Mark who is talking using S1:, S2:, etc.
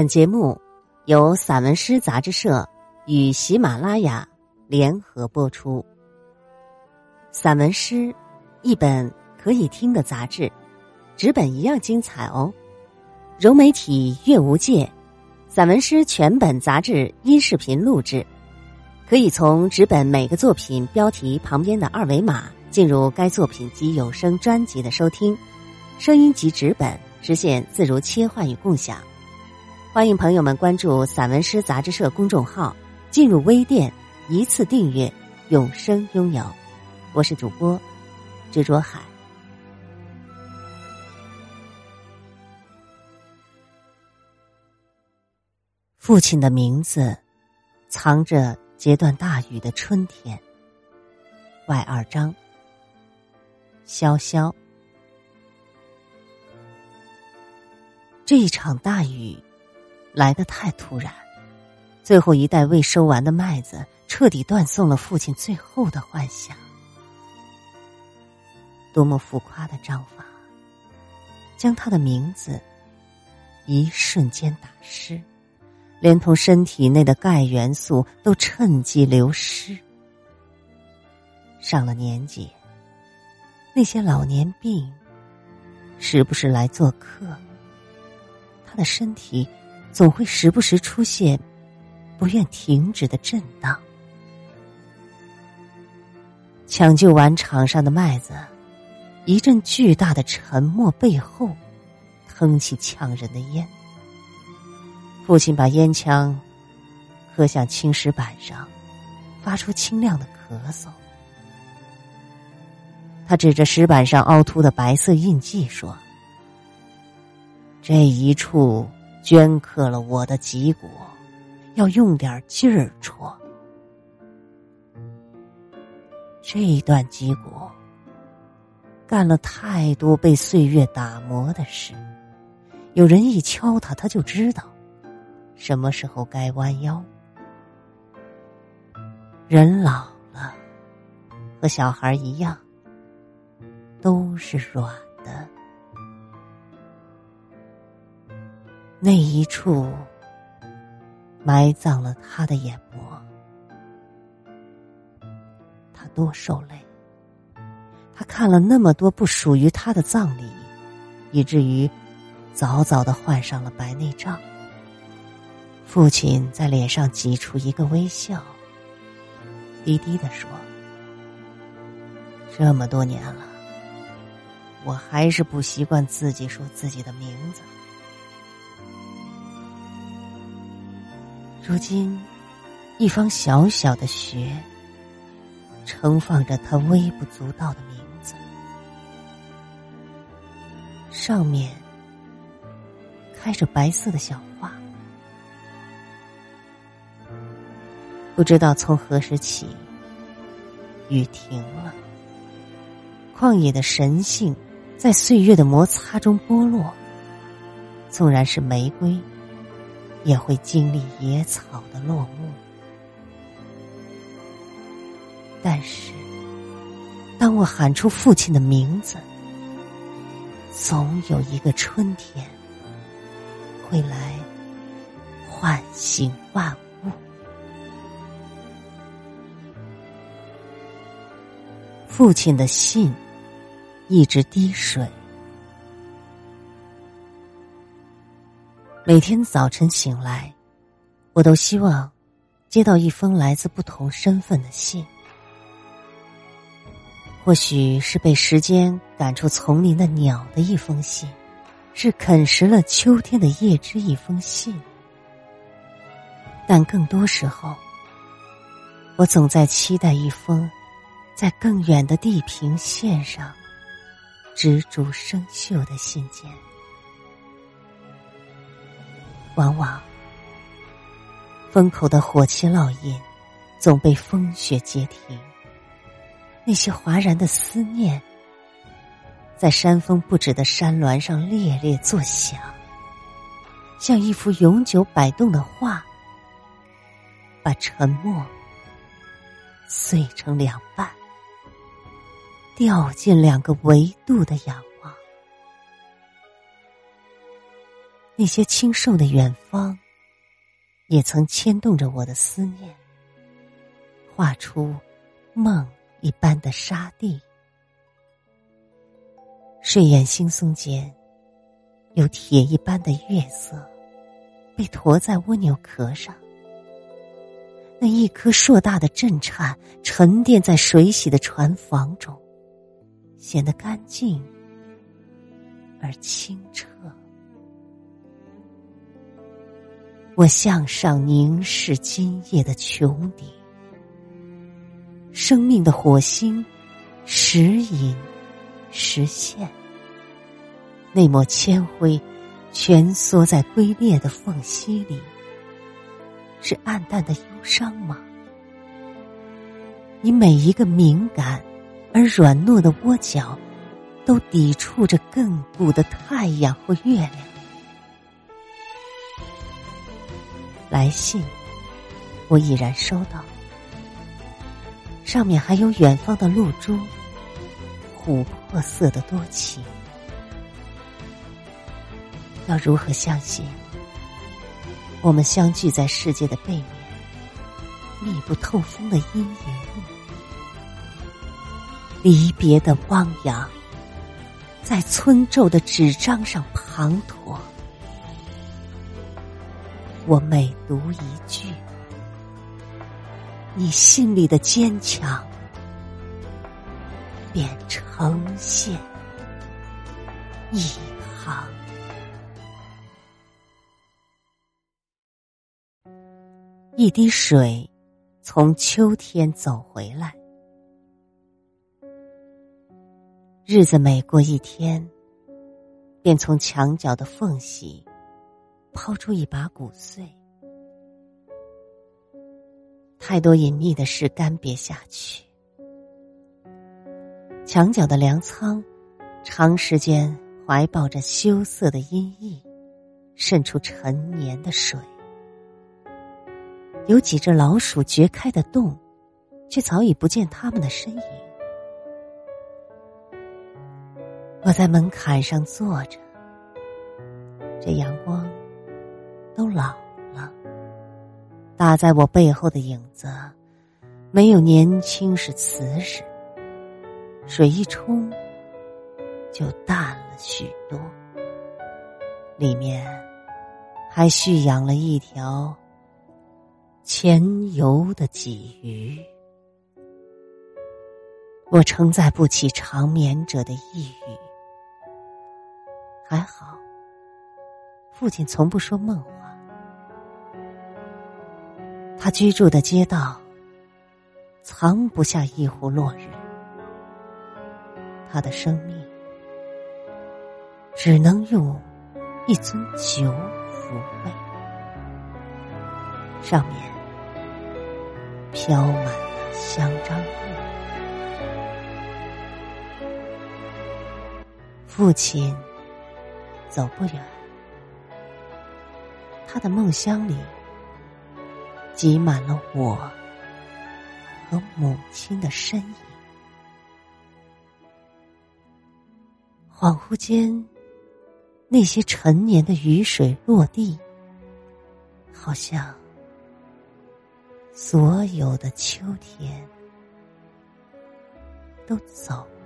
S1: 本节目由散文诗杂志社与喜马拉雅联合播出。散文诗，一本可以听的杂志，纸本一样精彩哦。融媒体阅无界，散文诗全本杂志音视频录制，可以从纸本每个作品标题旁边的二维码进入该作品及有声专辑的收听，声音及纸本实现自如切换与共享。欢迎朋友们关注散文诗杂志社公众号，进入微店一次订阅，永生拥有。我是主播执着海。父亲的名字藏着截断大雨的春天。外二章，潇潇。这一场大雨。来的太突然，最后一袋未收完的麦子彻底断送了父亲最后的幻想。多么浮夸的章法，将他的名字一瞬间打湿，连同身体内的钙元素都趁机流失。上了年纪，那些老年病时不时来做客，他的身体。总会时不时出现不愿停止的震荡。抢救完场上的麦子，一阵巨大的沉默背后，腾起呛人的烟。父亲把烟枪磕向青石板上，发出清亮的咳嗽。他指着石板上凹凸的白色印记说：“这一处。”镌刻了我的脊骨，要用点劲儿戳。这一段脊骨干了太多被岁月打磨的事，有人一敲它，他就知道什么时候该弯腰。人老了，和小孩一样，都是软那一处埋葬了他的眼眸，他多受累。他看了那么多不属于他的葬礼，以至于早早的患上了白内障。父亲在脸上挤出一个微笑，低低的说：“这么多年了，我还是不习惯自己说自己的名字。”如今，一方小小的穴，盛放着他微不足道的名字，上面开着白色的小花。不知道从何时起，雨停了，旷野的神性在岁月的摩擦中剥落，纵然是玫瑰。也会经历野草的落幕，但是，当我喊出父亲的名字，总有一个春天会来唤醒万物。父亲的信一直滴水。每天早晨醒来，我都希望接到一封来自不同身份的信。或许是被时间赶出丛林的鸟的一封信，是啃食了秋天的叶枝一封信。但更多时候，我总在期待一封在更远的地平线上植株生锈的信件。往往，风口的火漆烙印，总被风雪截停。那些哗然的思念，在山峰不止的山峦上猎猎作响，像一幅永久摆动的画，把沉默碎成两半，掉进两个维度的仰。那些清瘦的远方，也曾牵动着我的思念，画出梦一般的沙地。睡眼惺忪间，有铁一般的月色，被驮在蜗牛壳上。那一颗硕大的震颤沉淀在水洗的船房中，显得干净而清澈。我向上凝视今夜的穹顶，生命的火星时隐时现，那抹铅灰蜷缩在龟裂的缝隙里。是暗淡的忧伤吗？你每一个敏感而软糯的窝角，都抵触着亘古的太阳或月亮。来信，我已然收到，上面还有远方的露珠，琥珀色的多情。要如何相信？我们相聚在世界的背面，密不透风的阴影里，离别的汪洋，在村皱的纸张上滂沱。我每读一句，你心里的坚强便呈现一行。一滴水，从秋天走回来。日子每过一天，便从墙角的缝隙抛出一把骨碎。太多隐秘的事干瘪下去，墙角的粮仓，长时间怀抱着羞涩的阴翳，渗出陈年的水。有几只老鼠掘开的洞，却早已不见他们的身影。我在门槛上坐着，这阳光都老了，打在我背后的影子，没有年轻时瓷实。水一冲，就淡了许多。里面还蓄养了一条。潜游的鲫鱼，我承载不起长眠者的抑郁。还好，父亲从不说梦话。居住的街道，藏不下一壶落日。他的生命，只能用一樽酒抚慰。上面飘满了香樟叶。父亲走不远，他的梦乡里挤满了我和母亲的身影。恍惚间，那些陈年的雨水落地，好像……所有的秋天都走了。